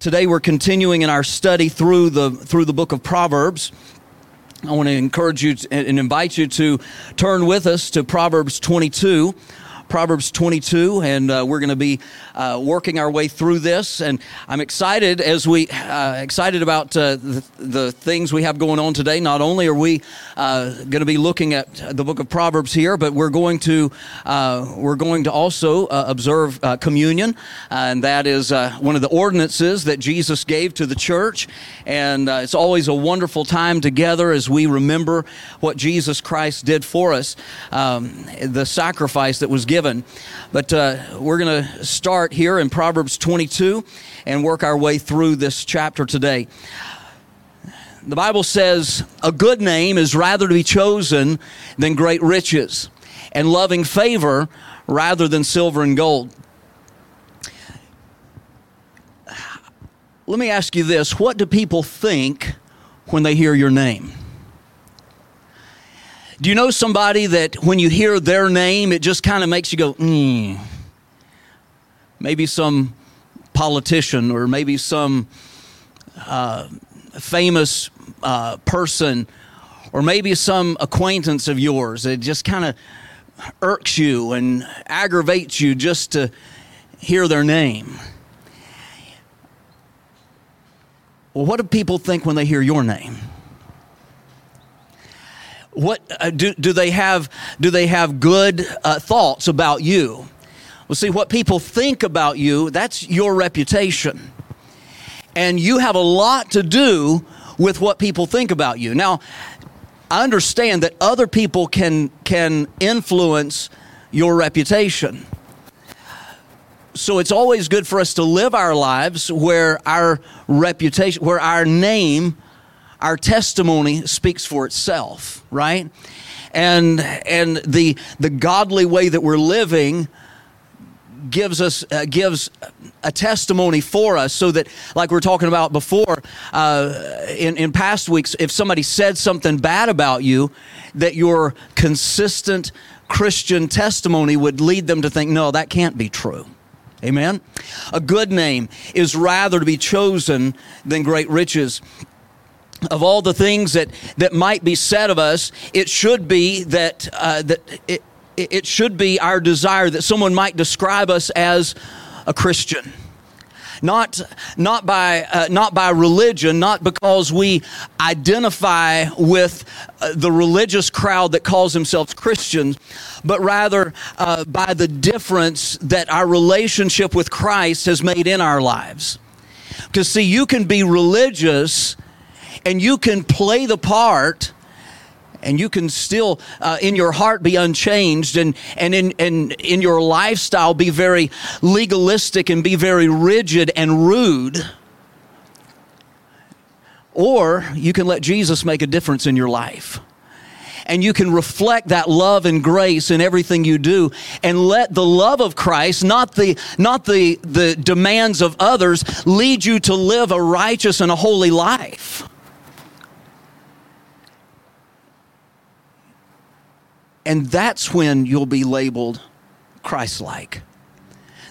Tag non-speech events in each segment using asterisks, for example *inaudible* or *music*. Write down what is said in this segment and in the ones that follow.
Today we're continuing in our study through the through the book of Proverbs. I want to encourage you and invite you to turn with us to Proverbs 22. Proverbs 22, and uh, we're going to be uh, working our way through this. And I'm excited as we uh, excited about uh, the, the, things we have going on today. Not only are we uh, going to be looking at the book of Proverbs here, but we're going to uh, we're going to also observe communion, and that is one of the ordinances that Jesus gave to the church. And it's always a wonderful time together as we remember what Jesus Christ did for us, um, the sacrifice that was given given. But uh, we're going to start here in Proverbs 22 and work our way through this chapter today. The Bible says, A good name is rather to be chosen than great riches, and loving favor rather than silver and gold. Let me ask you this what do people think when they hear your name? Do you know somebody that when you hear their name, it just kind of makes you go, hmm? Maybe some politician or maybe some uh, famous uh, person or maybe some acquaintance of yours. It just kind of irks you and aggravates you just to hear their name. Well, what do people think when they hear your name? What uh, do, do they have do they have good uh, thoughts about you? Well see what people think about you that's your reputation. And you have a lot to do with what people think about you. Now i understand that other people can can influence your reputation. So it's always good for us to live our lives where our reputation where our name our testimony speaks for itself, right? And and the the godly way that we're living gives us uh, gives a testimony for us so that like we are talking about before uh, in, in past weeks if somebody said something bad about you that your consistent christian testimony would lead them to think no that can't be true. Amen? A good name is rather to be chosen than great riches of all the things that, that might be said of us, it should be that, uh, that it, it should be our desire that someone might describe us as a Christian. Not, not, by, uh, not by religion, not because we identify with uh, the religious crowd that calls themselves Christians, but rather uh, by the difference that our relationship with Christ has made in our lives. Because, see, you can be religious and you can play the part and you can still uh, in your heart be unchanged and, and in, and in your lifestyle be very legalistic and be very rigid and rude or you can let jesus make a difference in your life and you can reflect that love and grace in everything you do and let the love of Christ, not the, not the, the demands of others, lead you to live a righteous and a holy life. And that's when you'll be labeled Christ like.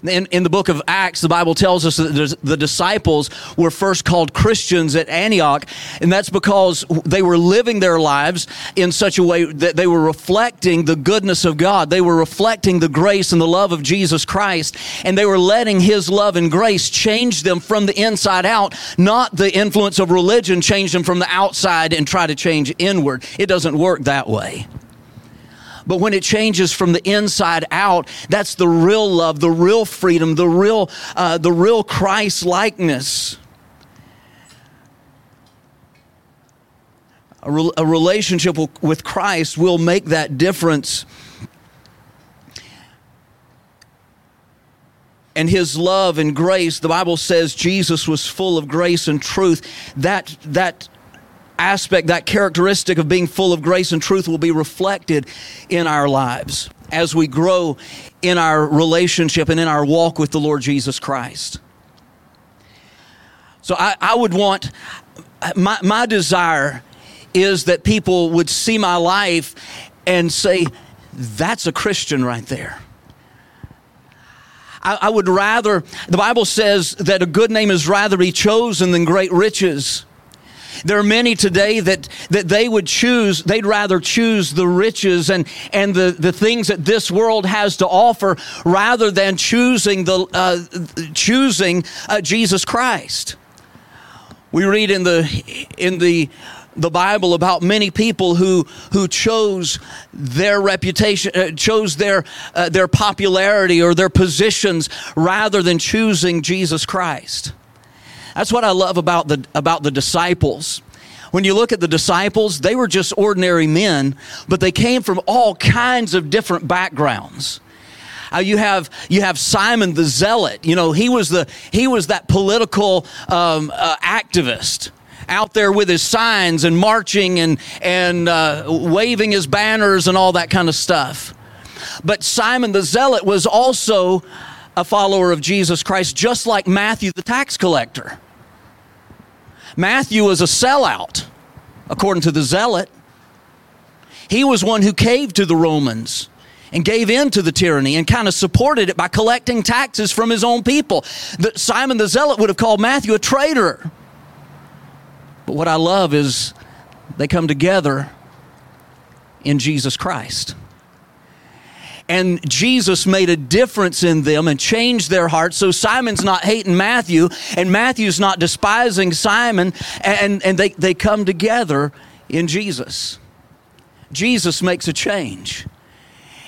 In, in the book of Acts, the Bible tells us that the disciples were first called Christians at Antioch, and that's because they were living their lives in such a way that they were reflecting the goodness of God. They were reflecting the grace and the love of Jesus Christ, and they were letting His love and grace change them from the inside out, not the influence of religion change them from the outside and try to change inward. It doesn't work that way. But when it changes from the inside out, that's the real love, the real freedom, the real, uh, the real Christ likeness. A, re- a relationship with Christ will make that difference. and his love and grace the bible says jesus was full of grace and truth that that aspect, that characteristic of being full of grace and truth will be reflected in our lives as we grow in our relationship and in our walk with the Lord Jesus Christ. So I, I would want, my, my desire is that people would see my life and say, that's a Christian right there. I, I would rather, the Bible says that a good name is rather be chosen than great riches. There are many today that, that they would choose, they'd rather choose the riches and, and the, the things that this world has to offer rather than choosing, the, uh, choosing uh, Jesus Christ. We read in the, in the, the Bible about many people who, who chose their reputation, uh, chose their, uh, their popularity or their positions rather than choosing Jesus Christ. That's what I love about the, about the disciples. When you look at the disciples, they were just ordinary men, but they came from all kinds of different backgrounds. Uh, you have you have Simon the Zealot. You know he was the he was that political um, uh, activist out there with his signs and marching and and uh, waving his banners and all that kind of stuff. But Simon the Zealot was also a follower of Jesus Christ, just like Matthew the tax collector. Matthew was a sellout, according to the zealot. He was one who caved to the Romans and gave in to the tyranny and kind of supported it by collecting taxes from his own people. The, Simon the Zealot would have called Matthew a traitor. But what I love is they come together in Jesus Christ and Jesus made a difference in them and changed their hearts. So Simon's not hating Matthew, and Matthew's not despising Simon, and, and they, they come together in Jesus. Jesus makes a change.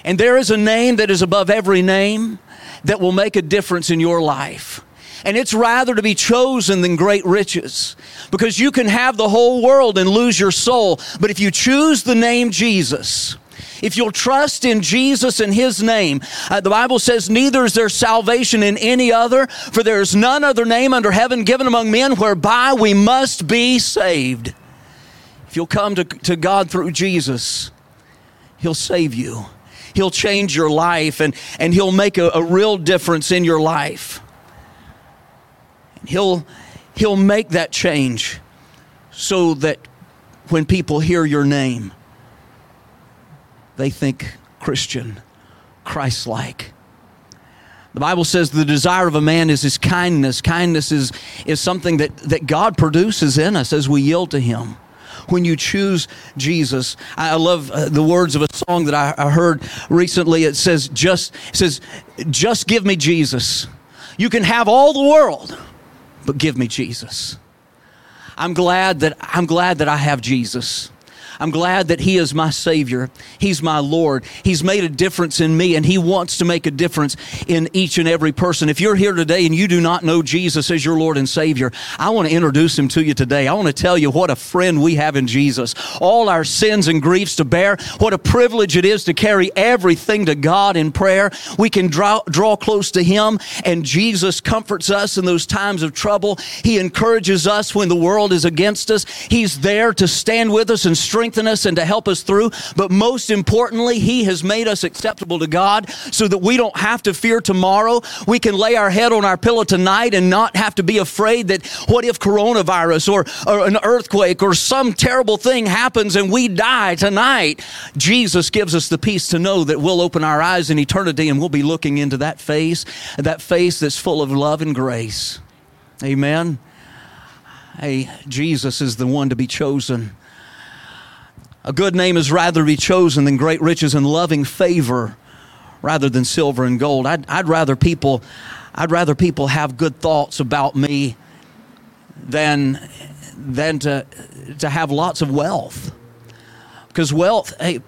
And there is a name that is above every name that will make a difference in your life. And it's rather to be chosen than great riches. Because you can have the whole world and lose your soul. But if you choose the name Jesus, if you'll trust in Jesus and His name, uh, the Bible says, Neither is there salvation in any other, for there is none other name under heaven given among men whereby we must be saved. If you'll come to, to God through Jesus, He'll save you. He'll change your life and, and He'll make a, a real difference in your life. And He'll, he'll make that change so that when people hear your name, they think Christian, Christ like. The Bible says the desire of a man is his kindness. Kindness is, is something that, that God produces in us as we yield to Him. When you choose Jesus, I love uh, the words of a song that I, I heard recently. It says, just, it says, just give me Jesus. You can have all the world, but give me Jesus. I'm glad that I'm glad that I have Jesus. I'm glad that He is my Savior. He's my Lord. He's made a difference in me, and He wants to make a difference in each and every person. If you're here today and you do not know Jesus as your Lord and Savior, I want to introduce Him to you today. I want to tell you what a friend we have in Jesus. All our sins and griefs to bear. What a privilege it is to carry everything to God in prayer. We can draw, draw close to Him, and Jesus comforts us in those times of trouble. He encourages us when the world is against us. He's there to stand with us and strengthen strengthen us and to help us through. But most importantly, He has made us acceptable to God so that we don't have to fear tomorrow. We can lay our head on our pillow tonight and not have to be afraid that what if coronavirus or, or an earthquake or some terrible thing happens and we die tonight? Jesus gives us the peace to know that we'll open our eyes in eternity and we'll be looking into that face, that face that's full of love and grace. Amen. Hey, Jesus is the one to be chosen. A good name is rather be chosen than great riches and loving favor rather than silver and gold. I'd, I'd, rather people, I'd rather people have good thoughts about me than, than to, to have lots of wealth. Because wealth, hey,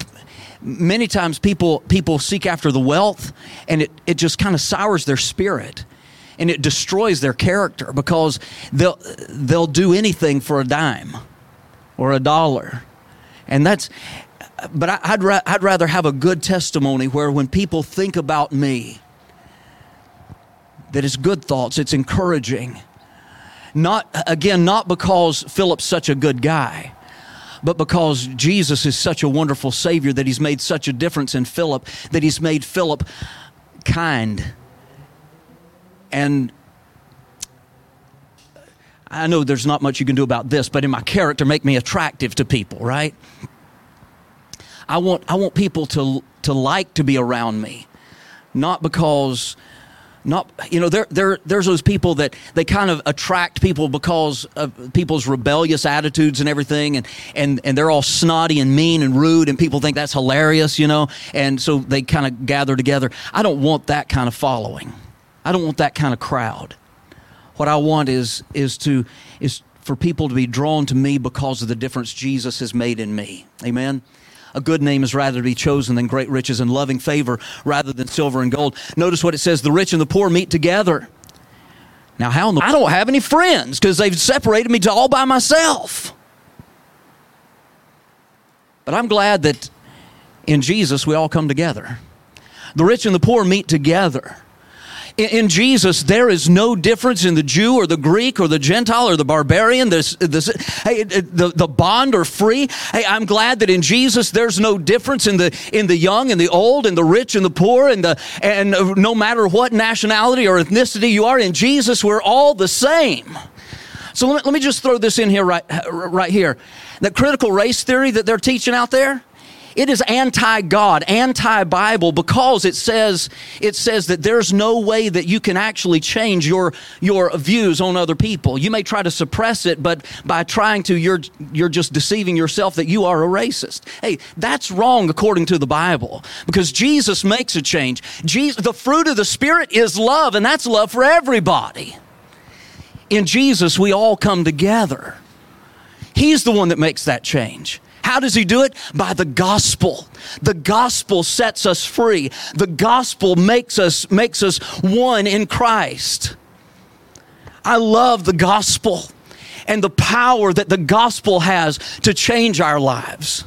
many times people, people seek after the wealth and it, it just kind of sours their spirit and it destroys their character because they'll, they'll do anything for a dime or a dollar and that's, but I'd, ra- I'd rather have a good testimony where when people think about me, that it's good thoughts, it's encouraging. Not, again, not because Philip's such a good guy, but because Jesus is such a wonderful Savior that He's made such a difference in Philip, that He's made Philip kind. And I know there's not much you can do about this, but in my character, make me attractive to people, right? I want, I want people to, to like to be around me, not because not you know there there there's those people that they kind of attract people because of people's rebellious attitudes and everything and and and they're all snotty and mean and rude and people think that's hilarious you know? And so they kind of gather together. I don't want that kind of following. I don't want that kind of crowd what i want is is to is for people to be drawn to me because of the difference jesus has made in me amen a good name is rather to be chosen than great riches and loving favor rather than silver and gold. Notice what it says the rich and the poor meet together. Now, how in the I don't have any friends because they've separated me to all by myself. But I'm glad that in Jesus we all come together. The rich and the poor meet together in, Jesus, there is no difference in the Jew or the Greek or the Gentile or the barbarian, this, this, hey, the, the bond or free. Hey, I'm glad that in Jesus, there's no difference in the, in the young and the old and the rich and the poor and, the, and no matter what nationality or ethnicity you are, in Jesus, we're all the same. So let me, let me just throw this in here right, right here. That critical race theory that they're teaching out there, it is anti-God, anti-Bible because it says it says that there's no way that you can actually change your your views on other people. You may try to suppress it, but by trying to you're you're just deceiving yourself that you are a racist. Hey, that's wrong according to the Bible because Jesus makes a change. Jesus, the fruit of the spirit is love and that's love for everybody. In Jesus we all come together. He's the one that makes that change. How does he do it? By the gospel. The gospel sets us free. The gospel makes us makes us one in Christ. I love the gospel and the power that the gospel has to change our lives.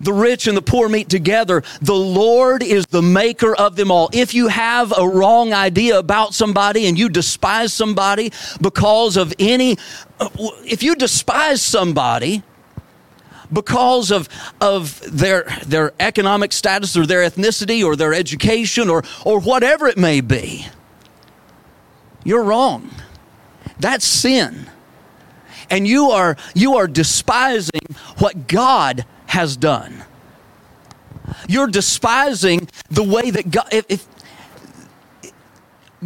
The rich and the poor meet together. The Lord is the maker of them all. If you have a wrong idea about somebody and you despise somebody because of any, uh, if you despise somebody, because of, of their, their economic status or their ethnicity or their education or, or whatever it may be. You're wrong. That's sin. And you are, you are despising what God has done. You're despising the way that God, if, if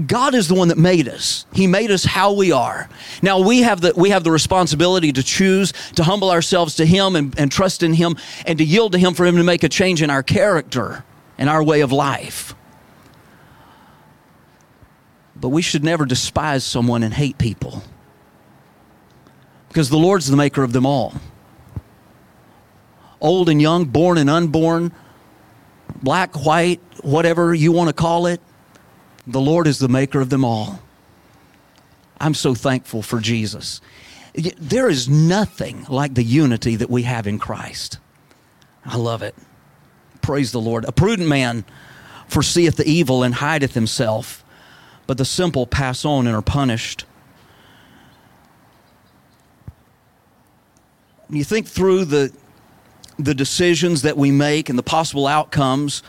God is the one that made us. He made us how we are. Now we have the we have the responsibility to choose to humble ourselves to Him and, and trust in Him and to yield to Him for Him to make a change in our character and our way of life. But we should never despise someone and hate people. Because the Lord's the maker of them all. Old and young, born and unborn, black, white, whatever you want to call it. The Lord is the maker of them all. I'm so thankful for Jesus. There is nothing like the unity that we have in Christ. I love it. Praise the Lord. A prudent man foreseeth the evil and hideth himself, but the simple pass on and are punished. When you think through the, the decisions that we make and the possible outcomes,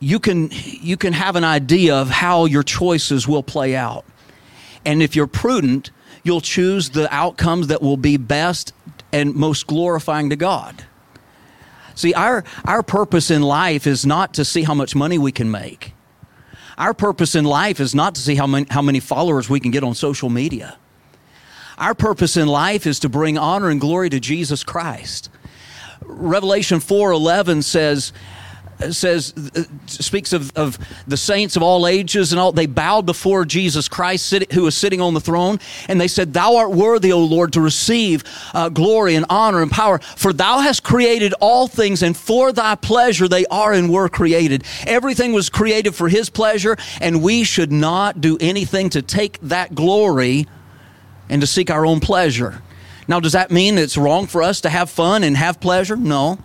you can you can have an idea of how your choices will play out. And if you're prudent, you'll choose the outcomes that will be best and most glorifying to God. See, our our purpose in life is not to see how much money we can make. Our purpose in life is not to see how many, how many followers we can get on social media. Our purpose in life is to bring honor and glory to Jesus Christ. Revelation 4:11 says says speaks of, of the saints of all ages and all they bowed before jesus christ who was sitting on the throne and they said thou art worthy o lord to receive uh, glory and honor and power for thou hast created all things and for thy pleasure they are and were created. Everything was created for his pleasure and we should not do anything to take that glory and to seek our own pleasure. Now does that mean it's wrong for us to have fun and have pleasure? No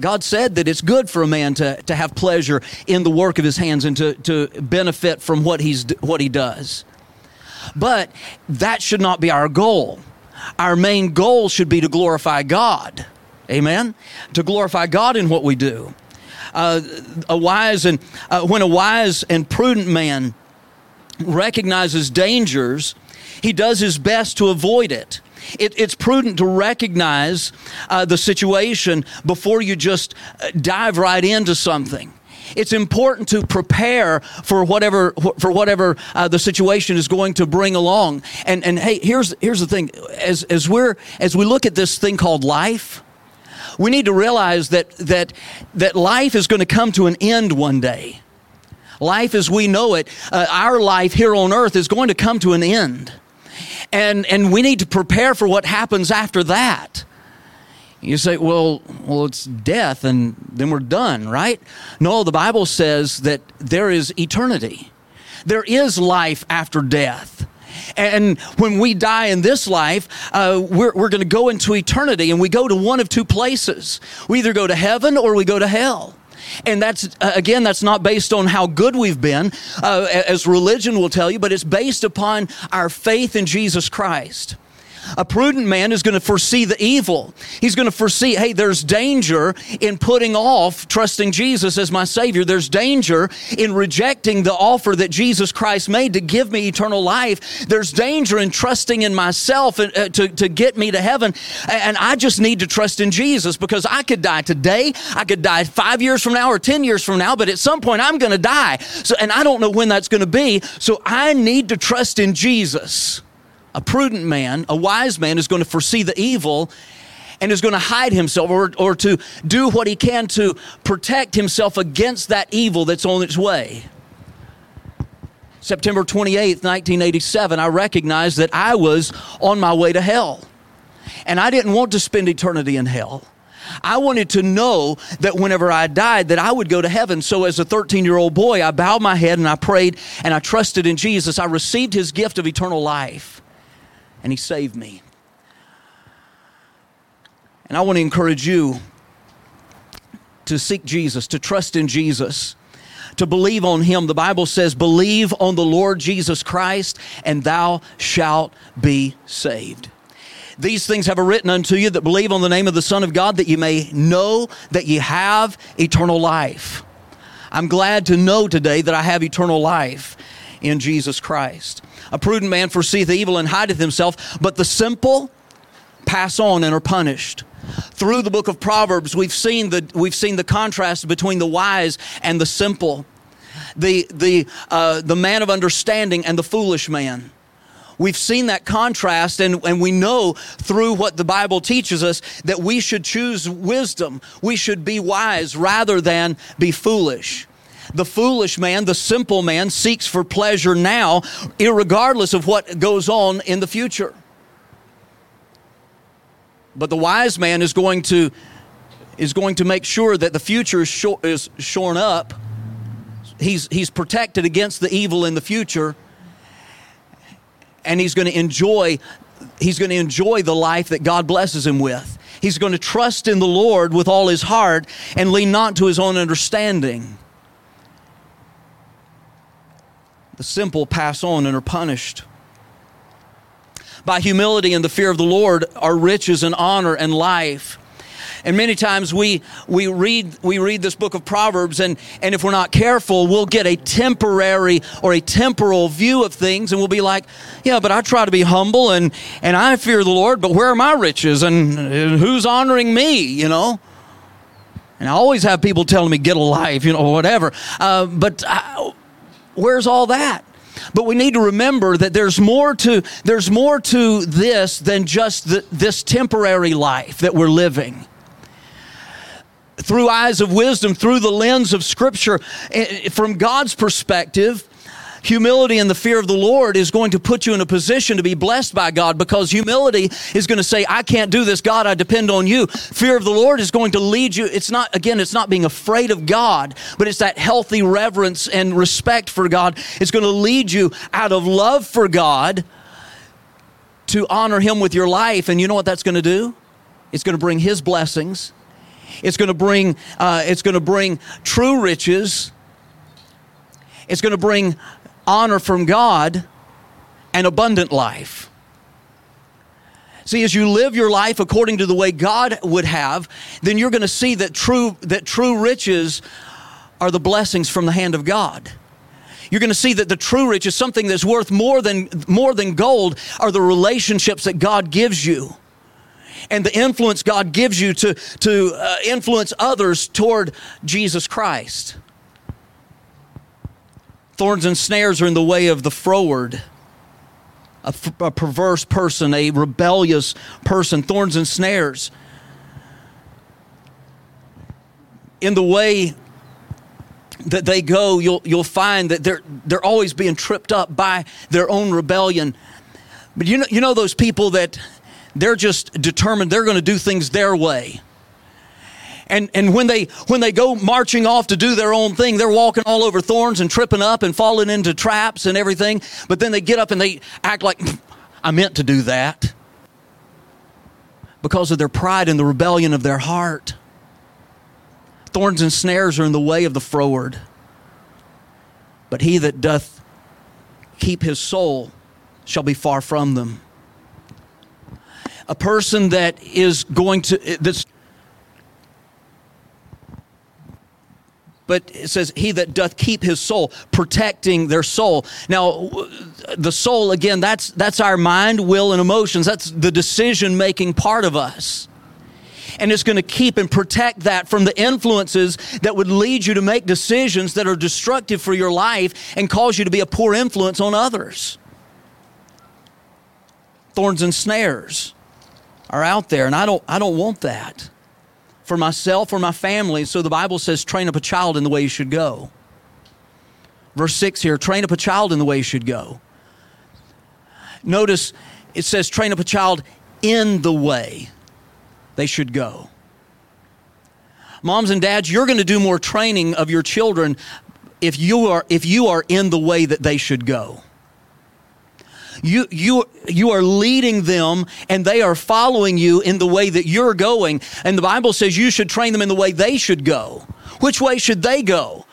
God said that it's good for a man to, to have pleasure in the work of his hands and to, to benefit from what, he's, what he does. But that should not be our goal. Our main goal should be to glorify God. Amen? To glorify God in what we do. Uh, a wise and uh, when a wise and prudent man recognizes dangers, he does his best to avoid it. It, it's prudent to recognize uh, the situation before you just uh, dive right into something. it's important to prepare for whatever for whatever uh, the situation is going to bring along. And and hey, here's here's the thing: as as we're as we look at this thing called life, we need to realize that that that life is going to come to an end one day. Life as we know it, uh, our life here on earth is going to come to an end. And, and we need to prepare for what happens after that. You say, well, well, it's death and then we're done, right? No, the Bible says that there is eternity. There is life after death. And when we die in this life, uh, we're, we're going to go into eternity and we go to one of two places. We either go to heaven or we go to hell. And that's, uh, again, that's not based on how good we've been, uh, as religion will tell you, but it's based upon our faith in Jesus Christ. A prudent man is going to foresee the evil. He's going to foresee, hey, there's danger in putting off trusting Jesus as my Savior. There's danger in rejecting the offer that Jesus Christ made to give me eternal life. There's danger in trusting in myself uh, to, to get me to heaven. And I just need to trust in Jesus because I could die today. I could die five years from now or 10 years from now, but at some point I'm going to die. So, and I don't know when that's going to be. So I need to trust in Jesus. A prudent man, a wise man, is going to foresee the evil and is going to hide himself or, or to do what he can to protect himself against that evil that's on its way. September 28th, 1987, I recognized that I was on my way to hell. And I didn't want to spend eternity in hell. I wanted to know that whenever I died that I would go to heaven. So as a 13-year-old boy, I bowed my head and I prayed and I trusted in Jesus. I received his gift of eternal life and He saved me. And I want to encourage you to seek Jesus, to trust in Jesus, to believe on Him. The Bible says, Believe on the Lord Jesus Christ, and thou shalt be saved. These things have I written unto you that believe on the name of the Son of God, that you may know that ye have eternal life. I'm glad to know today that I have eternal life in Jesus Christ. A prudent man foreseeth evil and hideth himself, but the simple pass on and are punished. Through the book of Proverbs, we've seen the, we've seen the contrast between the wise and the simple, the, the, uh, the man of understanding and the foolish man. We've seen that contrast, and, and we know through what the Bible teaches us that we should choose wisdom. We should be wise rather than be foolish. The foolish man, the simple man, seeks for pleasure now, regardless of what goes on in the future. But the wise man is going to, is going to make sure that the future is, is shorn up. He's, he's protected against the evil in the future. And he's going to enjoy he's going to enjoy the life that God blesses him with. He's going to trust in the Lord with all his heart and lean not to his own understanding. The simple pass on and are punished. By humility and the fear of the Lord are riches and honor and life. And many times we, we, read, we read this book of Proverbs, and, and if we're not careful, we'll get a temporary or a temporal view of things, and we'll be like, yeah, but I try to be humble and, and I fear the Lord, but where are my riches? And, and who's honoring me, you know? And I always have people telling me, get a life, you know, whatever. Uh, but I, where's all that? But we need to remember that there's more to there's more to this than just the, this temporary life that we're living. Through eyes of wisdom, through the lens of Scripture, eh, from God's perspective, Humility and the fear of the Lord is going to put you in a position to be blessed by God because humility is going to say, I can't do this. God, I depend on you. Fear of the Lord is going to lead you. It's not, again, it's not being afraid of God, but it's that healthy reverence and respect for God. It's going to lead you out of love for God to honor Him with your life. And you know what that's going to do? It's going to bring His blessings. It's going to bring, uh, it's going to bring true riches. It's going to bring honor from God and abundant life. See, as you live your life according to the way God would have, then you're going to see that true, that true riches are the blessings from the hand of God. You're going to see that the true riches, something that's worth more than, more than gold, are the relationships that God gives you and the influence God gives you to, to uh, influence others toward Jesus Christ. Thorns and snares are in the way of the froward, a, f- a perverse person, a rebellious person. Thorns and snares. In the way that they go, you'll, you'll find that they're, they're always being tripped up by their own rebellion. But you know, you know those people that they're just determined they're going to do things their way. And, and when they when they go marching off to do their own thing, they're walking all over thorns and tripping up and falling into traps and everything. But then they get up and they act like I meant to do that because of their pride and the rebellion of their heart. Thorns and snares are in the way of the froward, but he that doth keep his soul shall be far from them. A person that is going to, that's, but it says, He that doth keep his soul, protecting their soul. Now, the soul, again, that's, that's our mind, will, and emotions. That's the decision making part of us and it's going to keep and protect that from the influences that would lead you to make decisions that are destructive for your life and cause you to be a poor influence on others. Thorns and snares are out there, and I don't, I don't want that for myself or my family. So the Bible says, train up a child in the way he should go. Verse 6 here train up a child in the way he should go. Notice it says, train up a child in the way they should go. Moms and dads, you're going to do more training of your children if you are, if you are in the way that they should go. You, you, you are leading them and they are following you in the way that you're going. And the Bible says you should train them in the way they should go. Which way should they go?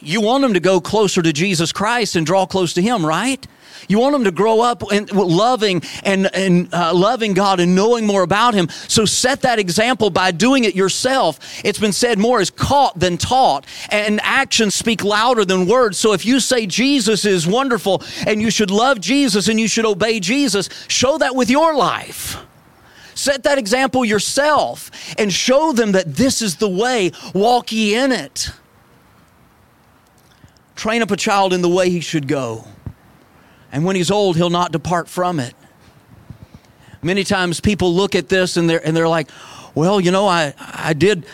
You want them to go closer to Jesus Christ and draw close to Him, right? You want them to grow up in, loving and, and uh, loving God and knowing more about Him. So set that example by doing it yourself. It's been said more is caught than taught, and actions speak louder than words. So if you say Jesus is wonderful and you should love Jesus and you should obey Jesus, show that with your life. Set that example yourself and show them that this is the way. Walk ye in it. Train up a child in the way he should go and when he's old, he'll not depart from it. Many times people look at this and they're, and they're like, well, you know, I, I did,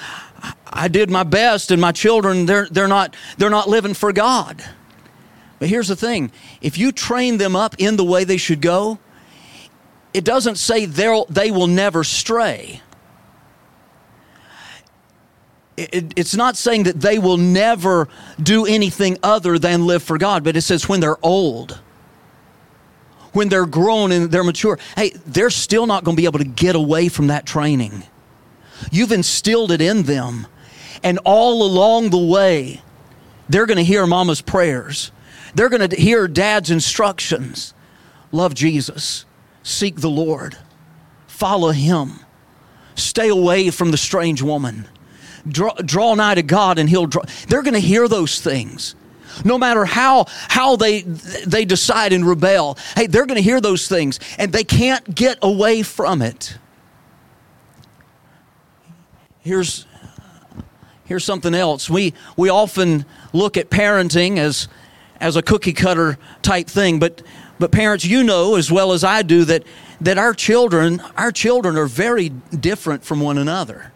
I did my best and my children, they're, they're, not, they're not living for God. But here's the thing. If you train them up in the way they should go, it doesn't say they'll, they will never stray. It, it's not saying that they will never do anything other than live for God, but it says when they're old when they're grown and they're mature, hey, they're still not going to be able to get away from that training. You've instilled it in them. And all along the way, they're going to hear mama's prayers. They're going to hear dad's instructions. Love Jesus. Seek the Lord. Follow him. Stay away from the strange woman. Draw, draw nigh to God and he'll draw. They're going to hear those things no matter how how they they decide and rebel hey they're going to hear those things and they can't get away from it. Here's here's something else. We we often look at parenting as as a cookie cutter type thing but but parents you know as well as I do that that our children our children are very different from one another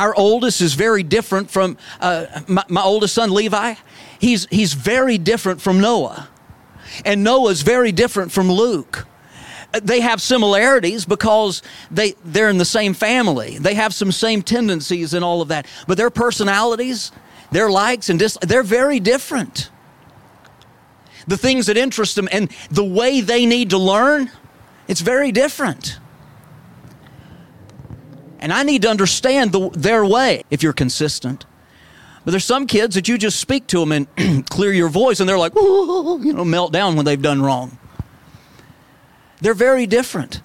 our oldest is very different from uh, my, my oldest son, Levi. He's, he's very different from Noah. And Noah's very different from Luke they have similarities because they, they're in the same family. They have some same tendencies and all of that. But their personalities, their likes and dis, they're very different. The things that interest them and the way they need to learn, it's very different. And I need to understand the, their way if you're consistent. But there's some kids that you just speak to them and *clears throat* clear your voice, and they're like, you know, melt down when they've done wrong. They're very different.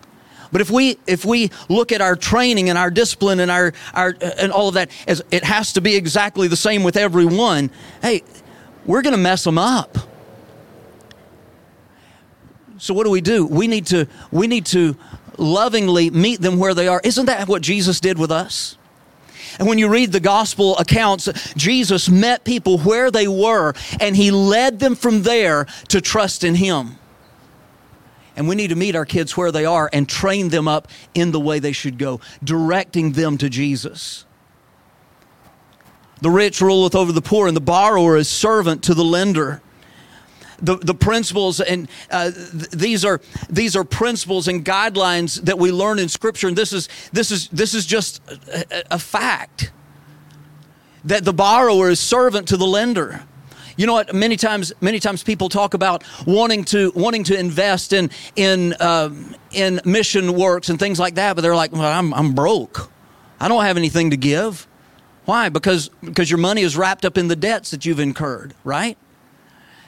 But if we if we look at our training and our discipline and our our uh, and all of that as it has to be exactly the same with everyone, hey, we're going to mess them up. So what do we do? We need to we need to lovingly meet them where they are. Isn't that what Jesus did with us? And when you read the gospel accounts, Jesus met people where they were and he led them from there to trust in him. And we need to meet our kids where they are and train them up in the way they should go, directing them to Jesus. The rich ruleth over the poor, and the borrower is servant to the lender. The, the principles and uh, th- these are these are principles and guidelines that we learn in scripture and this is this is this is just a, a fact that the borrower is servant to the lender you know what? Many times, many times people talk about wanting to wanting to invest in in um, in mission works and things like that, but they're like, well, I'm I'm broke. I don't have anything to give. Why? Because because your money is wrapped up in the debts that you've incurred, right?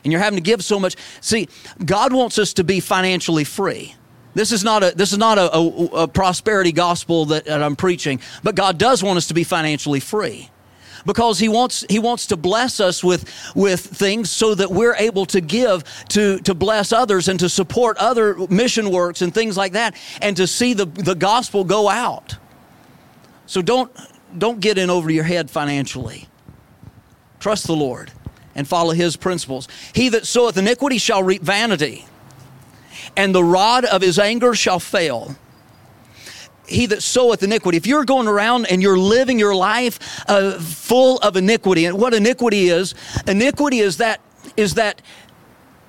And you're having to give so much. See, God wants us to be financially free. This is not a this is not a, a, a prosperity gospel that, that I'm preaching, but God does want us to be financially free because he wants he wants to bless us with with things so that we're able to give to to bless others and to support other mission works and things like that and to see the the gospel go out. So don't don't get in over your head financially. Trust the Lord and follow his principles. He that soweth iniquity shall reap vanity, and the rod of his anger shall fail he that soweth iniquity. If you're going around and you're living your life uh, full of iniquity, and what iniquity is, iniquity is that is that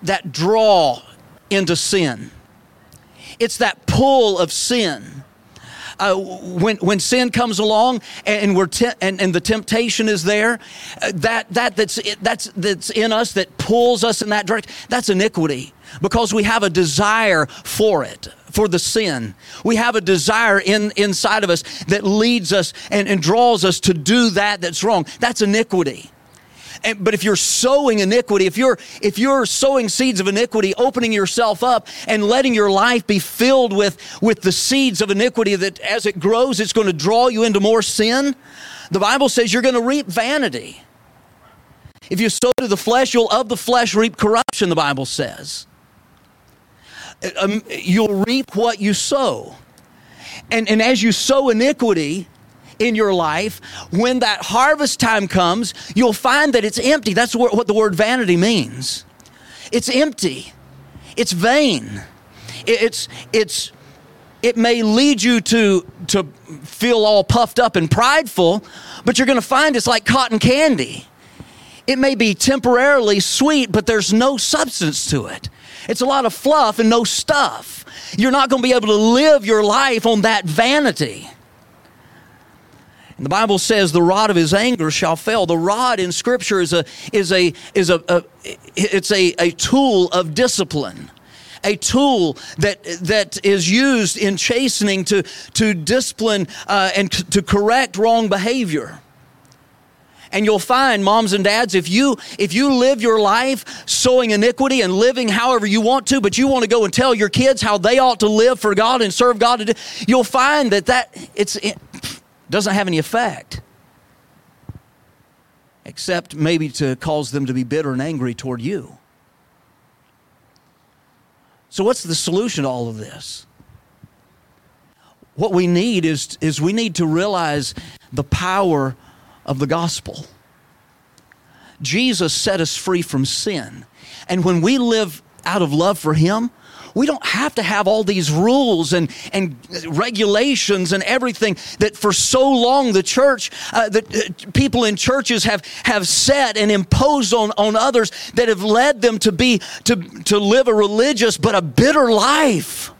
that draw into sin. It's that pull of sin. Uh, when when sin comes along and we're te- and, and the temptation is there, uh, that that that's that's that's in us that pulls us in that direction. That's iniquity because we have a desire for it for the sin. We have a desire in, inside of us that leads us and, and draws us to do that that's wrong. That's iniquity. And, but if you're sowing iniquity, if you're if you're sowing seeds of iniquity, opening yourself up and letting your life be filled with with the seeds of iniquity that as it grows, it's going to draw you into more sin. The Bible says you're going to reap vanity. If you sow to the flesh, you'll of the flesh reap corruption. The Bible says um, you'll reap what you sow. And, and as you sow iniquity in your life, when that harvest time comes, you'll find that it's empty. That's what, the word vanity means. It's empty. It's vain. It's, it's, it may lead you to, to feel all puffed up and prideful, but you're going to find it's like cotton candy. It may be temporarily sweet, but there's no substance to it. It's a lot of fluff and no stuff. You're not going to be able to live your life on that vanity. And the Bible says the rod of his anger shall fail. The rod in Scripture is a is a is a, a it's a, a tool of discipline a tool that that is used in chastening to to discipline uh, and to correct wrong behavior and you'll find moms and dads if you if you live your life sowing iniquity and living however you want to but you want to go and tell your kids how they ought to live for god and serve god you'll find that that it's it doesn't have any effect except maybe to cause them to be bitter and angry toward you so what's the solution to all of this what we need is, is we need to realize the power of the gospel. Jesus set us free from sin. And when we live out of love for Him, we don't have to have all these rules and, and regulations and everything that for so long the church, uh, that uh, people in churches have, have set and imposed on, on others that have led them to be, to, to live a religious but a bitter life.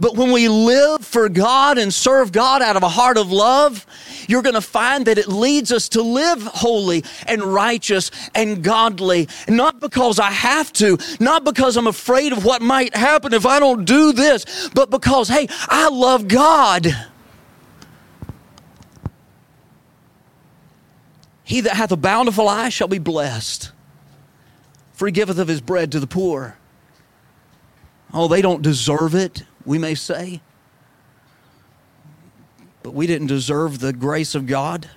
But when we live for God and serve God out of a heart of love, you're going to find that it leads us to live holy and righteous and godly. Not because I have to, not because I'm afraid of what might happen if I don't do this, but because, hey, I love God. He that hath a bountiful eye shall be blessed, for he giveth of his bread to the poor. Oh, they don't deserve it we may say. But we didn't deserve the grace of God.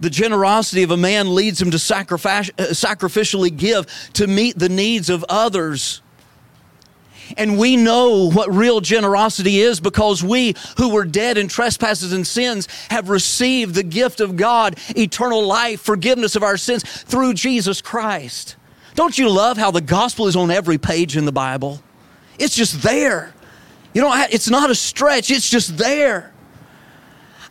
The generosity of a man leads him to uh, sacrificially give to meet the needs of others. And we know what real generosity is because we who were dead in trespasses and sins have received the gift of God, eternal life, forgiveness of our sins through Jesus Christ. Don't you love how the gospel is on every page in the Bible? It's just there. You know, it's not a stretch, it's just there.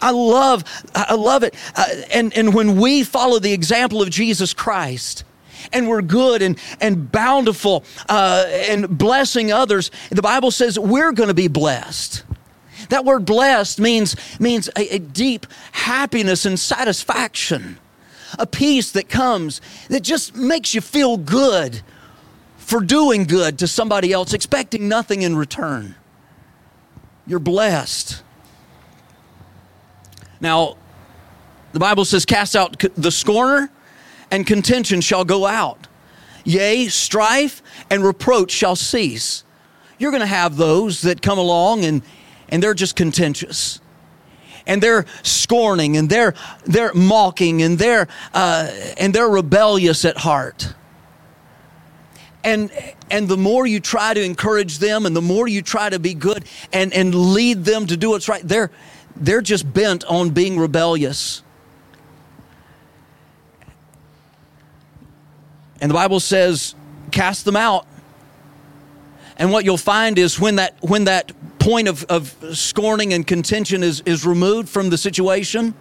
I love, I love it. Uh, and, and when we follow the example of Jesus Christ, and we're good and, and bountiful uh, and blessing others, the Bible says we're going to be blessed. That word blessed means, means a, a deep happiness and satisfaction, a peace that comes that just makes you feel good for doing good to somebody else, expecting nothing in return. You're blessed. Now, the Bible says, cast out the scorner and contention shall go out. Yea, strife and reproach shall cease. You're going to have those that come along and, and they're just contentious. And they're scorning and they're, they're mocking and they're, uh, and they're rebellious at heart. And, and the more you try to encourage them and the more you try to be good and, and lead them to do what's right, they're, they're just bent on being rebellious. And the Bible says, cast them out. And what you'll find is when that, when that point of, of scorning and contention is, is removed from the situation,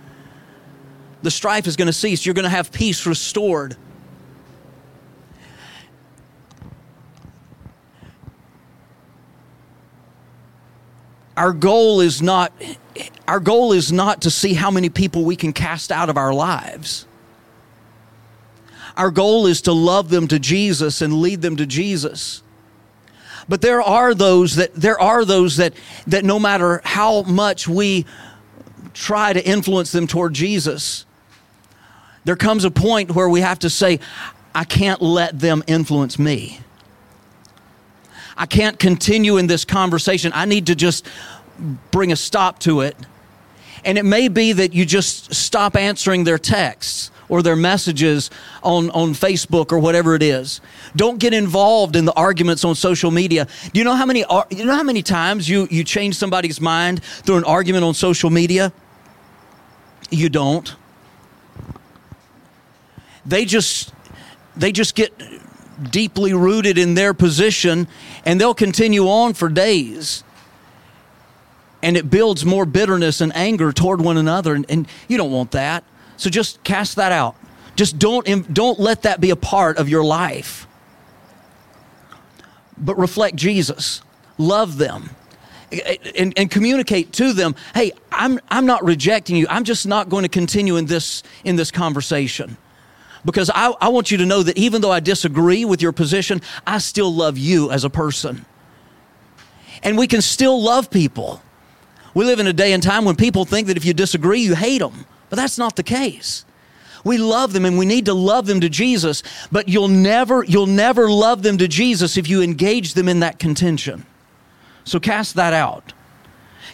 the strife is going to cease. You're going to have peace restored. Our goal is not our goal is not to see how many people we can cast out of our lives. Our goal is to love them to Jesus and lead them to Jesus. But there are those that there are those that that no matter how much we try to influence them toward Jesus, there comes a point where we have to say, I can't let them influence me. I can't continue in this conversation. I need to just bring a stop to it. And it may be that you just stop answering their texts or their messages on, on Facebook or whatever it is. Don't get involved in the arguments on social media. Do you know how many you know how many times you, you change somebody's mind through an argument on social media? You don't. They just they just get deeply rooted in their position and they'll continue on for days and it builds more bitterness and anger toward one another and, and, you don't want that so just cast that out. Just don't, don't let that be a part of your life. But reflect Jesus. Love them. And, and, communicate to them, hey, I'm, I'm not rejecting you. I'm just not going to continue in this, in this conversation. Because I, I want you to know that even though I disagree with your position, I still love you as a person. And we can still love people. We live in a day and time when people think that if you disagree, you hate them. But that's not the case. We love them and we need to love them to Jesus, but you'll never you'll never love them to Jesus if you engage them in that contention. So cast that out.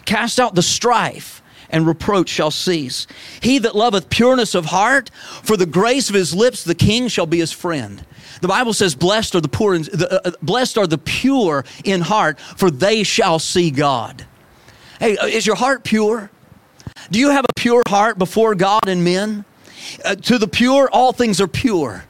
Cast out the strife and reproach shall cease. He that loveth pureness of heart, for the grace of his lips the king shall be his friend. The Bible says, "Blessed are the poor, in, the, uh, uh blessed are the pure in heart, for they shall see God." Hey, uh, is your heart pure? Do you have a pure heart before God and men? Uh, to the pure, all things are pure.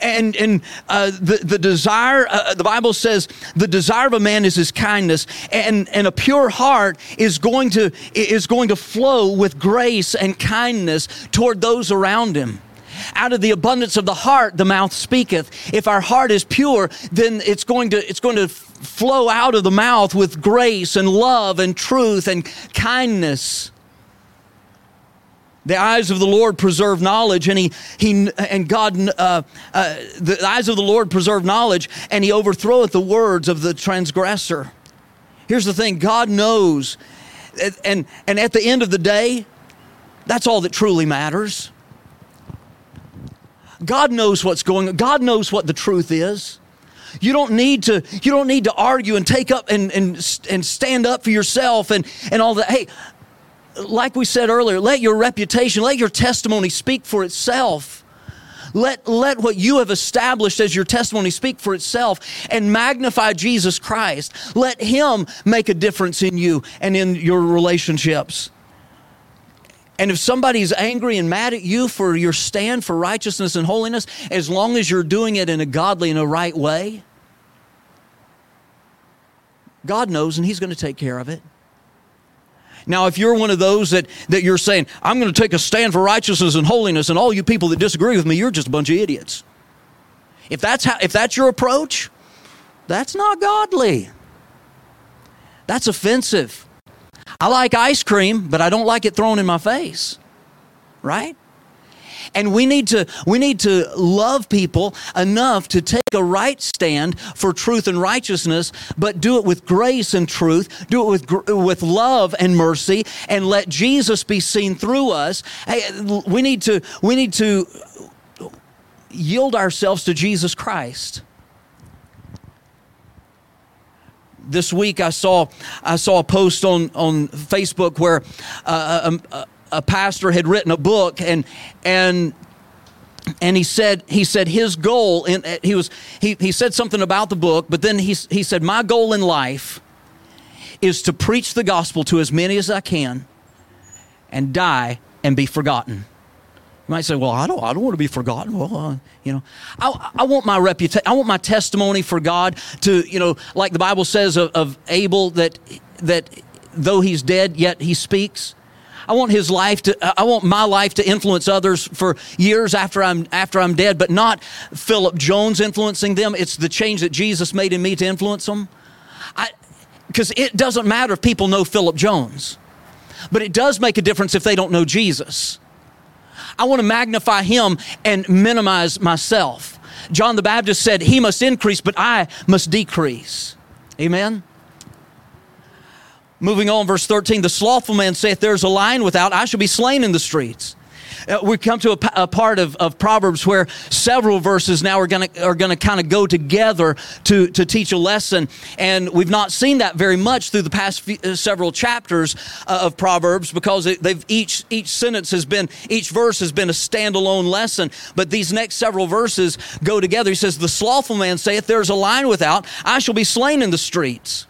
And, and uh, the, the desire, uh, uh, the Bible says, the desire of a man is his kindness, and, and a pure heart is going, to, is going to flow with grace and kindness toward those around him. Out of the abundance of the heart, the mouth speaketh. If our heart is pure, then it's going to, it's going to flow out of the mouth with grace and love and truth and kindness. The eyes of the Lord preserve knowledge, and he, he and God, uh, uh, the eyes of the Lord preserve knowledge, and he overthroweth the words of the transgressor. Here's the thing: God knows, and and at the end of the day, that's all that truly matters. God knows what's going on. God knows what the truth is. You don't need to, you don't need to argue and take up and, and, and stand up for yourself and, and all that. Hey, like we said earlier, let your reputation, let your testimony speak for itself. Let, let what you have established as your testimony speak for itself and magnify Jesus Christ. Let Him make a difference in you and in your relationships. And if somebody's angry and mad at you for your stand for righteousness and holiness, as long as you're doing it in a godly and a right way, God knows and He's going to take care of it. Now, if you're one of those that, that you're saying, I'm going to take a stand for righteousness and holiness, and all you people that disagree with me, you're just a bunch of idiots. If that's, how, if that's your approach, that's not godly. That's offensive. I like ice cream, but I don't like it thrown in my face. Right? And we need to we need to love people enough to take a right stand for truth and righteousness, but do it with grace and truth, do it with with love and mercy and let Jesus be seen through us. Hey, we need to we need to yield ourselves to Jesus Christ. This week, I saw I saw a post on on Facebook where uh, a, a pastor had written a book and and and he said he said his goal in he was he, he said something about the book but then he, he said my goal in life is to preach the gospel to as many as i can and die and be forgotten. You might say well i don't i don't want to be forgotten. Well uh, you know I, I want my reputation i want my testimony for god to you know like the bible says of, of abel that that though he's dead yet he speaks I want his life to, uh, I want my life to influence others for years after I'm, after I'm dead, but not Philip Jones influencing them. It's the change that Jesus made in me to influence them. Because it doesn't matter if people know Philip Jones, but it does make a difference if they don't know Jesus. I want to magnify him and minimize myself. John the Baptist said, He must increase, but I must decrease. Amen. Moving on, verse 13 the slothful man saith, There's a lion without, I shall be slain in the streets. Uh, we come to a, a part of, of, Proverbs where several verses now are going to are going to kind of go together to, to teach a lesson, and we've not seen that very much through the past few, uh, several chapters uh, of Proverbs because they've each each sentence has been each verse has been a standalone lesson. But these next several verses go together. He says, "The slothful man saith, There is a lion without; I shall be slain in the streets."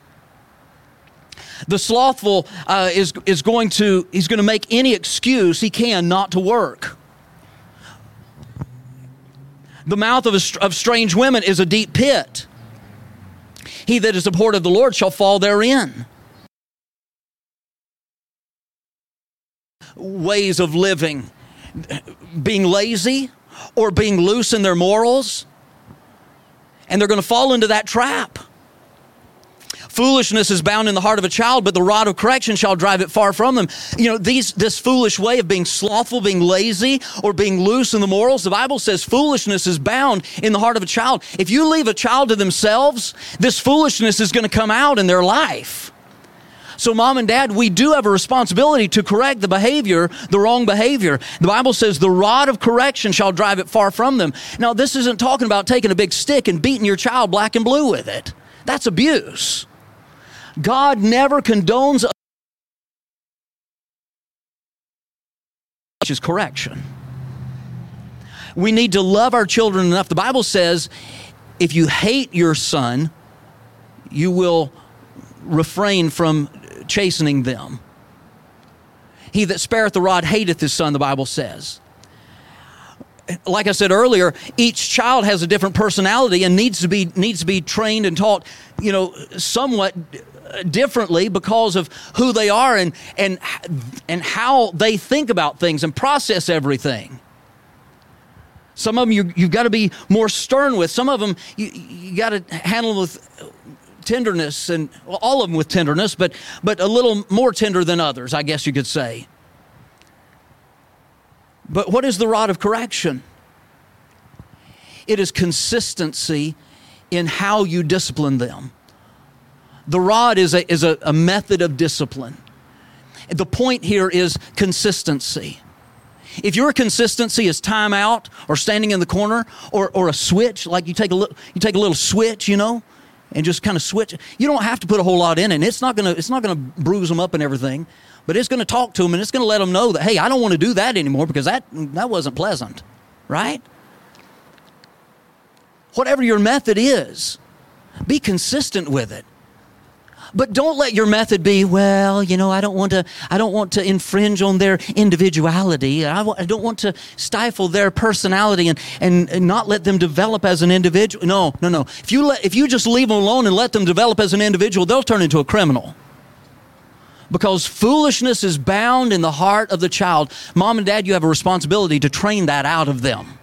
The slothful uh, is, is going to, he's going to make any excuse he can not to work. The mouth of, a, of strange women is a deep pit. He that is abhorred of the Lord shall fall therein. Ways of living, being lazy or being loose in their morals, and they're going to fall into that trap. Foolishness is bound in the heart of a child, but the rod of correction shall drive it far from them. You know, these, this foolish way of being slothful, being lazy, or being loose in the morals, the Bible says foolishness is bound in the heart of a child. If you leave a child to themselves, this foolishness is going to come out in their life. So, mom and dad, we do have a responsibility to correct the behavior, the wrong behavior. The Bible says the rod of correction shall drive it far from them. Now, this isn't talking about taking a big stick and beating your child black and blue with it. That's abuse. God never condones which is correction. We need to love our children enough. The Bible says if you hate your son, you will refrain from chastening them. He that spareth the rod hateth his son, the Bible says. Like I said earlier, each child has a different personality and needs to be needs to be trained and taught, you know, somewhat differently because of who they are and, and, and how they think about things and process everything. Some of them you, you've got to be more stern with. Some of them you, you got to handle with tenderness and well, all of them with tenderness, but, but a little more tender than others, I guess you could say. But what is the rod of correction? It is consistency in how you discipline them. The rod is a, is a, a method of discipline. The point here is consistency. If your consistency is timeout or standing in the corner or, or a switch, like you take a little, you take a little switch, you know, and just kind of switch. You don't have to put a whole lot in it. It's not gonna it's not gonna bruise them up and everything, but it's gonna talk to them and it's gonna let them know that hey, I don't want to do that anymore because that that wasn't pleasant, right? Whatever your method is, be consistent with it. But don't let your method be, well, you know, I don't want to, I don't want to infringe on their individuality. I w- I don't want to stifle their personality and, and, and not let them develop as an individual. No, no, no. If you, let, if you just leave them alone and let them develop as an individual, they'll turn into a criminal because foolishness is bound in the heart of the child. Mom and dad, you have a responsibility to train that out of them.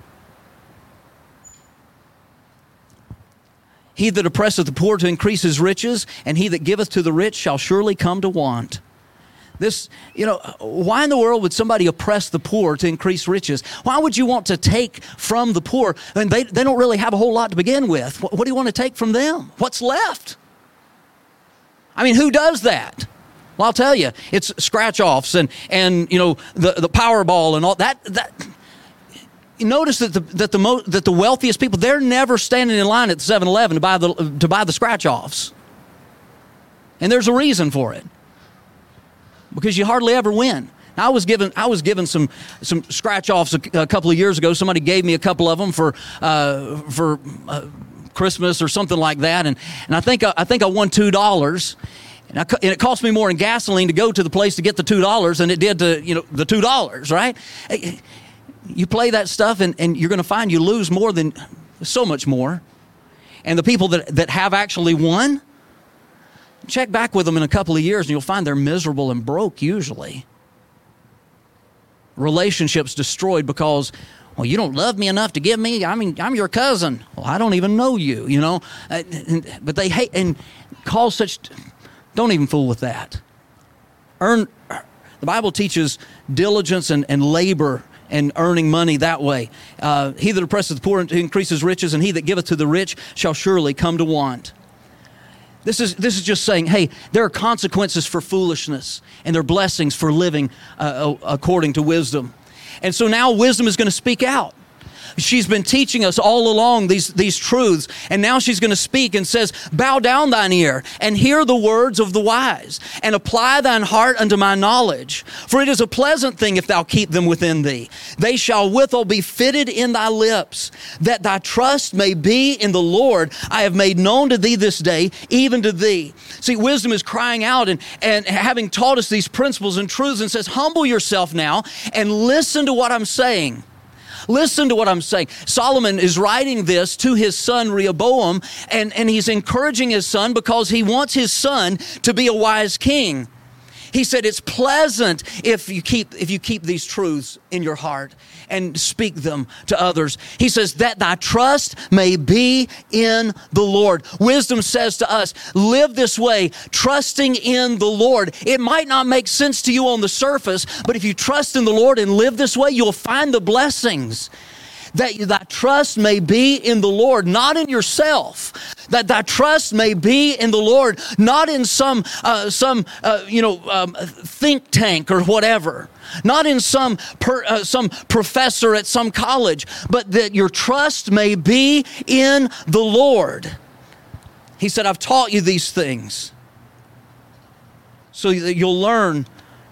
He that oppresseth the poor to increase his riches, and he that giveth to the rich shall surely come to want. This, you know, why in the world would somebody oppress the poor to increase riches? Why would you want to take from the poor? And they, they don't really have a whole lot to begin with. What, what do you want to take from them? What's left? I mean, who does that? Well, I'll tell you, it's scratch offs and, and, you know, the, the Powerball and all that. that notice that the, that, the mo- that the wealthiest people, they're never standing in line at the 7 Eleven to buy the, to buy the scratch offs. And there's a reason for it because you hardly ever win. Now, I was given I was given some some scratch offs a, a, couple of years ago. Somebody gave me a couple of them for uh, for uh, Christmas or something like that, and and I think I think I won two dollars. And, I, and, it cost me more in gasoline to go to the place to get the two dollars than it did to you know the two dollars, right? You play that stuff and, and you're going to find you lose more than so much more. And the people that, that have actually won, check back with them in a couple of years and you'll find they're miserable and broke usually. Relationships destroyed because, well, you don't love me enough to give me. I mean, I'm your cousin. Well, I don't even know you, you know. Uh, but they hate and cause such. Don't even fool with that. Earn. The Bible teaches diligence and, and labor and earning money that way. Uh, he that oppresseth the poor increases riches, and he that giveth to the rich shall surely come to want. This is, this is just saying, hey, there are consequences for foolishness, and there are blessings for living uh, according to wisdom. And so now wisdom is going to speak out. She's been teaching us all along these, these truths, and now she's going to speak and says, Bow down thine ear and hear the words of the wise, and apply thine heart unto my knowledge. For it is a pleasant thing if thou keep them within thee. They shall withal be fitted in thy lips, that thy trust may be in the Lord. I have made known to thee this day, even to thee. See, wisdom is crying out and, and having taught us these principles and truths, and says, Humble yourself now and listen to what I'm saying. Listen to what I'm saying. Solomon is writing this to his son Rehoboam, and, and he's encouraging his son because he wants his son to be a wise king. He said it's pleasant if you keep if you keep these truths in your heart and speak them to others. He says that thy trust may be in the Lord. Wisdom says to us, live this way, trusting in the Lord. It might not make sense to you on the surface, but if you trust in the Lord and live this way, you'll find the blessings that thy trust may be in the Lord, not in yourself. That thy trust may be in the Lord, not in some uh, some uh, you know um, think tank or whatever, not in some per, uh, some professor at some college, but that your trust may be in the Lord. He said, "I've taught you these things, so that you'll learn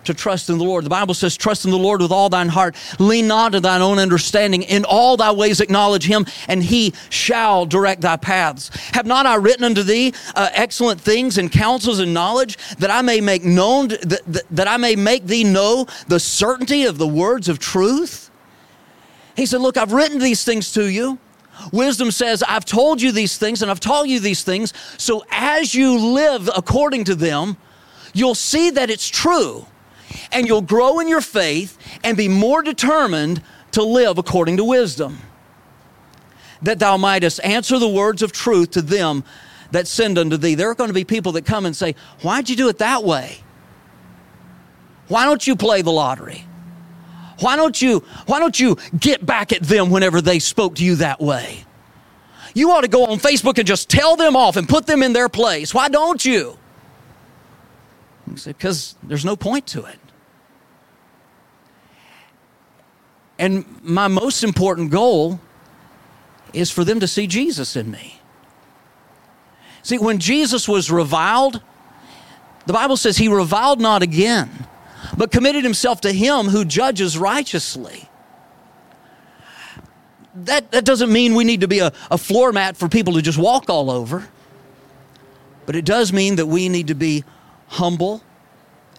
to trust in the Lord. The Bible says, Trust in the Lord with all thine heart. Lean not to thine own understanding. In all thy ways acknowledge him, and he shall direct thy paths. Have not I written unto thee uh, excellent things and counsels and knowledge that I may make known, that, that, that I may make thee know the certainty of the words of truth? He said, Look, I've written these things to you. Wisdom says, I've told you these things and I've taught you these things. So as you live according to them, you'll see that it's true and you'll grow in your faith and be more determined to live according to wisdom. That thou mightest answer the words of truth to them that send unto thee. There are going to be people that come and say, Why'd you do it that way? Why don't you play the lottery? Why don't you, why don't you get back at them whenever they spoke to you that way? You ought to go on Facebook and just tell them off and put them in their place. Why don't you? Because there's no point to it. And my most important goal is for them to see Jesus in me. See, when Jesus was reviled, the Bible says he reviled not again, but committed himself to him who judges righteously. that, that doesn't mean we need to be a, a floor mat for people to just walk all over. But it does mean that we need to be humble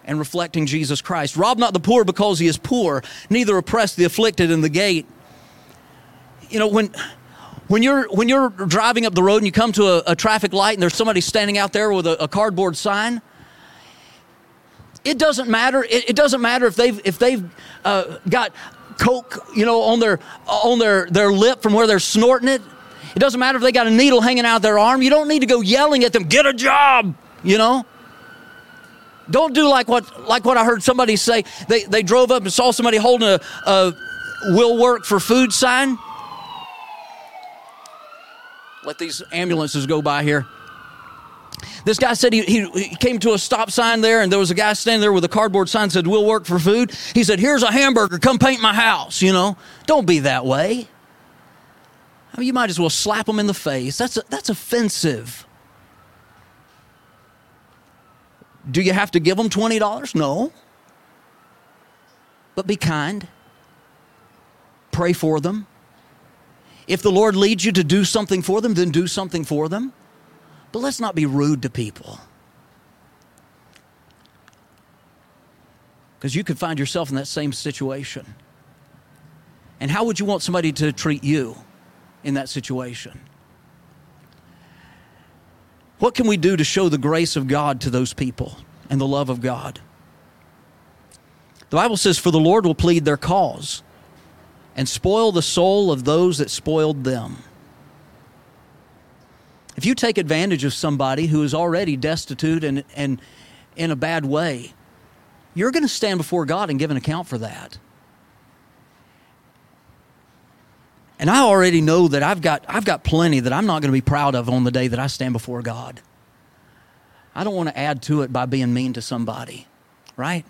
and reflecting Jesus Christ. Rob not the poor because he is poor, neither oppress the afflicted in the gate. You know, when when you're when you're driving up the road and you come to a, a traffic light and there's somebody standing out there with a, a cardboard sign, it doesn't matter. It, it, doesn't matter if they've if they've uh, got coke, you know, on their on their their lip from where they're snorting it. It doesn't matter if they got a needle hanging out their arm. You don't need to go yelling at them, "Get a job," you know. Don't do like what like what I heard somebody say. They they drove up and saw somebody holding a, a "Will work for food" sign let these ambulances go by here. This guy said he, he, he, came to a stop sign there, and there was a guy standing there with a cardboard sign said, We'll work for food. He said, Here's a hamburger, come paint my house. You know, don't be that way. I mean, you might as well slap them in the face. That's, that's offensive. Do you have to give them $20? No. But be kind, pray for them. If the Lord leads you to do something for them, then do something for them. But let's not be rude to people. Because you could find yourself in that same situation. And how would you want somebody to treat you in that situation? What can we do to show the grace of God to those people and the love of God? The Bible says, For the Lord will plead their cause and spoil the soul of those that spoiled them. If you take advantage of somebody who is already destitute and, and in a bad way, you're going to stand before God and give an account for that. And I already know that I've got, I've got plenty that I'm not going to be proud of on the day that I stand before God. I don't want to add to it by being mean to somebody, right?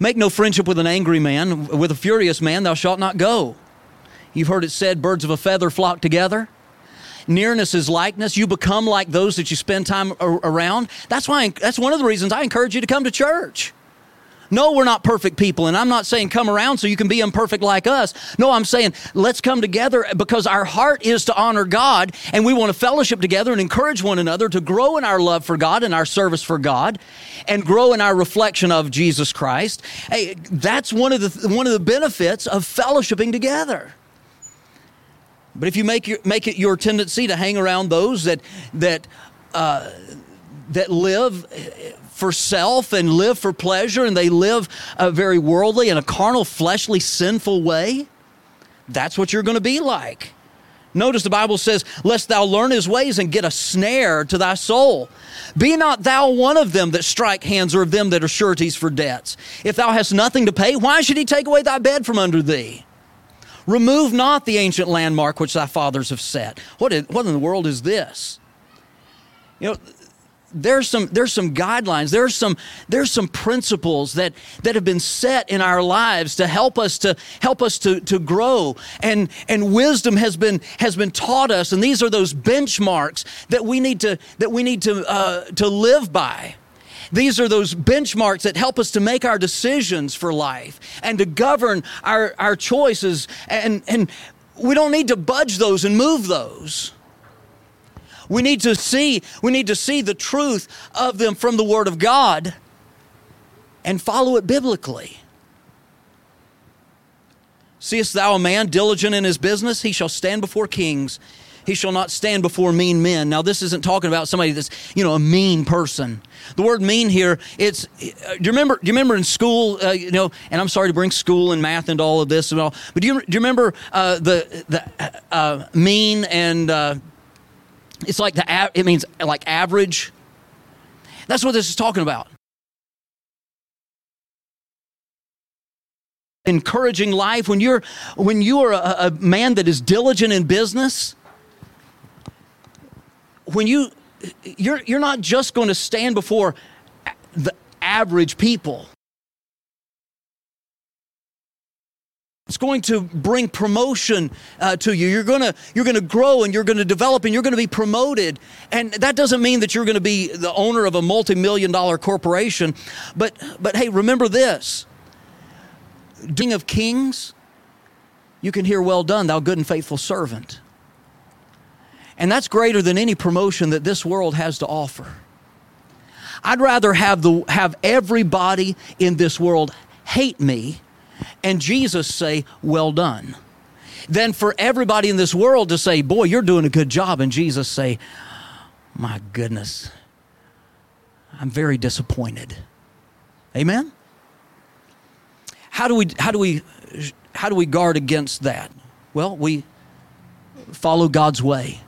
Make no friendship with an angry man. With a furious man, thou shalt not go. You've heard it said, birds of a feather flock together. Nearness is likeness. You become like those that you spend time around. That's why. That's one of the reasons I encourage you to come to church. No, we're not perfect people. And I'm not saying come around so you can be imperfect like us. No, I'm saying let's come together because our heart is to honor God and we want to fellowship together and encourage one another to grow in our love for God and our service for God and grow in our reflection of Jesus Christ. Hey, that's one of the, one of the benefits of fellowshipping together. But if you make, your, make it your tendency to hang around those that, that, uh, that live for self and live for pleasure and they live a very worldly and a carnal, fleshly, sinful way, that's what you're going to be like. Notice the Bible says, Lest thou learn his ways and get a snare to thy soul. Be not thou one of them that strike hands or of them that are sureties for debts. If thou hast nothing to pay, why should he take away thy bed from under thee? Remove not the ancient landmark which thy fathers have set. What in, what in the world is this? You know, there's some there's some guidelines there's some there's some principles that that have been set in our lives to help us to help us to to grow and and wisdom has been has been taught us and these are those benchmarks that we need to that we need to uh, to live by these are those benchmarks that help us to make our decisions for life and to govern our, our choices. And, and we don't need to budge those and move those. We need to see, we need to see the truth of them from the Word of God and follow it biblically. Seest thou a man diligent in his business? He shall stand before kings. He shall not stand before mean men. Now, this isn't talking about somebody that's, you know, a mean person. The word mean here, it's, uh, do you remember, do you remember in school, uh, you know, and I'm sorry to bring school and math into all of this and all, but do you, do you remember uh, the, the uh, mean and, uh, it's like the it means like average. That's what this is talking about. Encouraging life when you're when you are a, a man that is diligent in business. When you you're you're not just going to stand before the average people. It's going to bring promotion uh, to you. You're going to you're going to grow and you're going to develop and you're going to be promoted. And that doesn't mean that you're going to be the owner of a multi-million dollar corporation, but but hey, remember this. King of Kings, you can hear, Well done, thou good and faithful servant. And that's greater than any promotion that this world has to offer. I'd rather have, the, have everybody in this world hate me and Jesus say, Well done, than for everybody in this world to say, Boy, you're doing a good job, and Jesus say, My goodness, I'm very disappointed. Amen? How do we, how do we, how do we guard against that? Well, we follow God's way.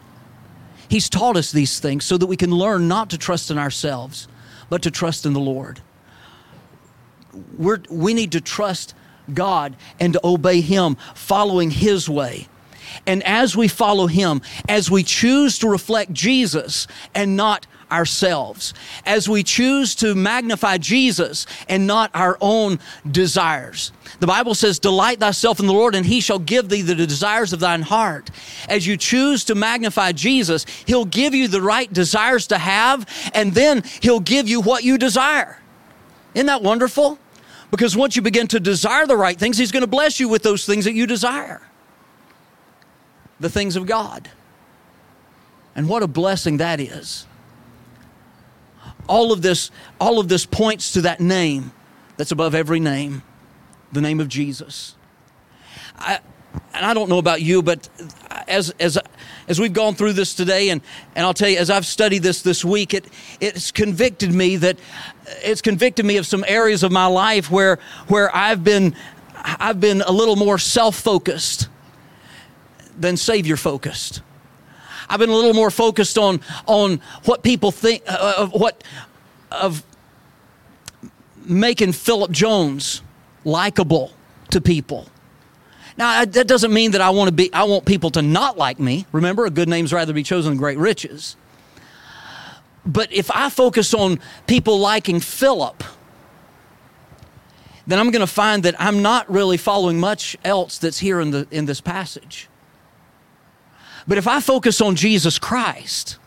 He's taught us these things so that we can learn not to trust in ourselves, but to trust in the Lord. We're, we need to trust God and to obey Him, following His way. And as we follow Him, as we choose to reflect Jesus and not ourselves, as we choose to magnify Jesus and not our own desires. The Bible says, Delight thyself in the Lord, and he shall give thee the desires of thine heart. As you choose to magnify Jesus, he'll give you the right desires to have, and then he'll give you what you desire. Isn't that wonderful? Because once you begin to desire the right things, he's going to bless you with those things that you desire. The things of God. And what a blessing that is. All of this all of this points to that name that's above every name the name of jesus. I, and i don't know about you but as as as we've gone through this today and and i'll tell you as i've studied this this week it it's convicted me that it's convicted me of some areas of my life where where i've been i've been a little more self-focused than savior focused I've been a little more focused on on what people think uh, of what of making Philip Jones likable to people. Now that doesn't mean that I want to be I want people to not like me. Remember, a good name's rather be chosen than great riches. But if I focus on people liking Philip, then I'm going to find that I'm not really following much else that's here in the in this passage. But if I focus on Jesus Christ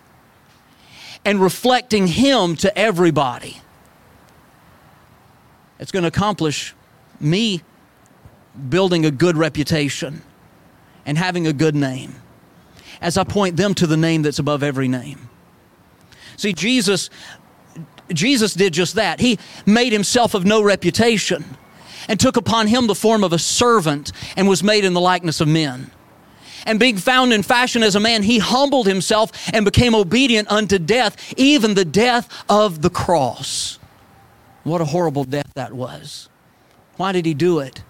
and reflecting Him to everybody, it's going to accomplish me building a good reputation and having a good name as I point them to the name that's above every name. See, Jesus, Jesus did just that. He made himself of no reputation and took upon him the form of a servant and was made in the likeness of men and being found in fashion as a man, he humbled himself and became obedient unto death, even the death of the cross. What a horrible death that was. Why did he do it?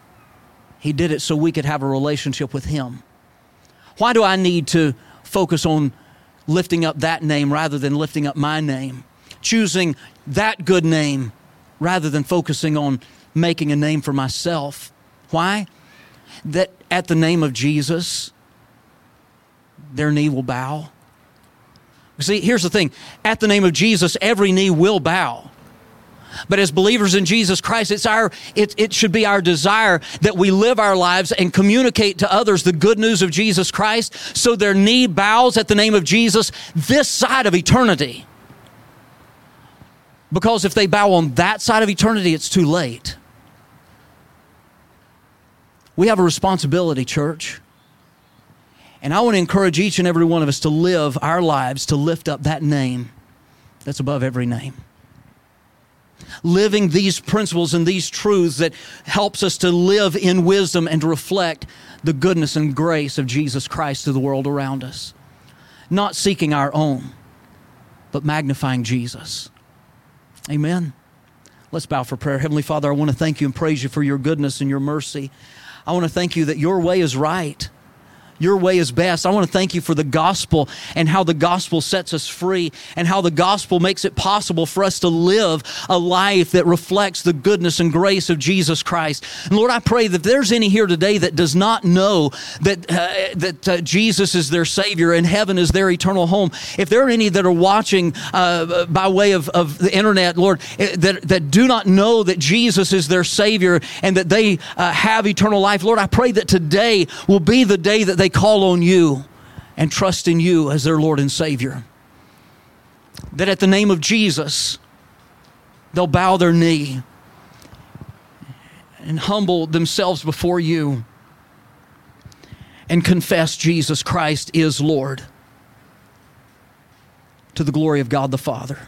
He did it so we could have a relationship with him. Why do I need to focus on lifting up that name rather than lifting up my name? Choosing that good name rather than focusing on making a name for myself. Why? That at the name of Jesus, their knee will bow. See, here's the thing at the name of Jesus, every knee will bow. But as believers in Jesus Christ, it's our, it, it should be our desire that we live our lives and communicate to others the good news of Jesus Christ so their knee bows at the name of Jesus this side of eternity. Because if they bow on that side of eternity, it's too late. We have a responsibility, church. And I want to encourage each and every one of us to live our lives to lift up that name that's above every name. Living these principles and these truths that helps us to live in wisdom and to reflect the goodness and grace of Jesus Christ to the world around us. Not seeking our own, but magnifying Jesus. Amen. Let's bow for prayer. Heavenly Father, I want to thank you and praise you for your goodness and your mercy. I want to thank you that your way is right your way is best. I want to thank you for the gospel and how the gospel sets us free and how the gospel makes it possible for us to live a life that reflects the goodness and grace of Jesus Christ. And Lord, I pray that there's any here today that does not know that, uh, that uh, Jesus is their Savior and heaven is their eternal home, if there are any that are watching uh, by way of, of the internet, Lord, eh, that, that do not know that Jesus is their Savior and that they uh, have eternal life, Lord, I pray that today will be the day that they they call on you and trust in you as their Lord and Savior. That at the name of Jesus, they'll bow their knee and humble themselves before you. and confess Jesus Christ is Lord to the glory of God the Father.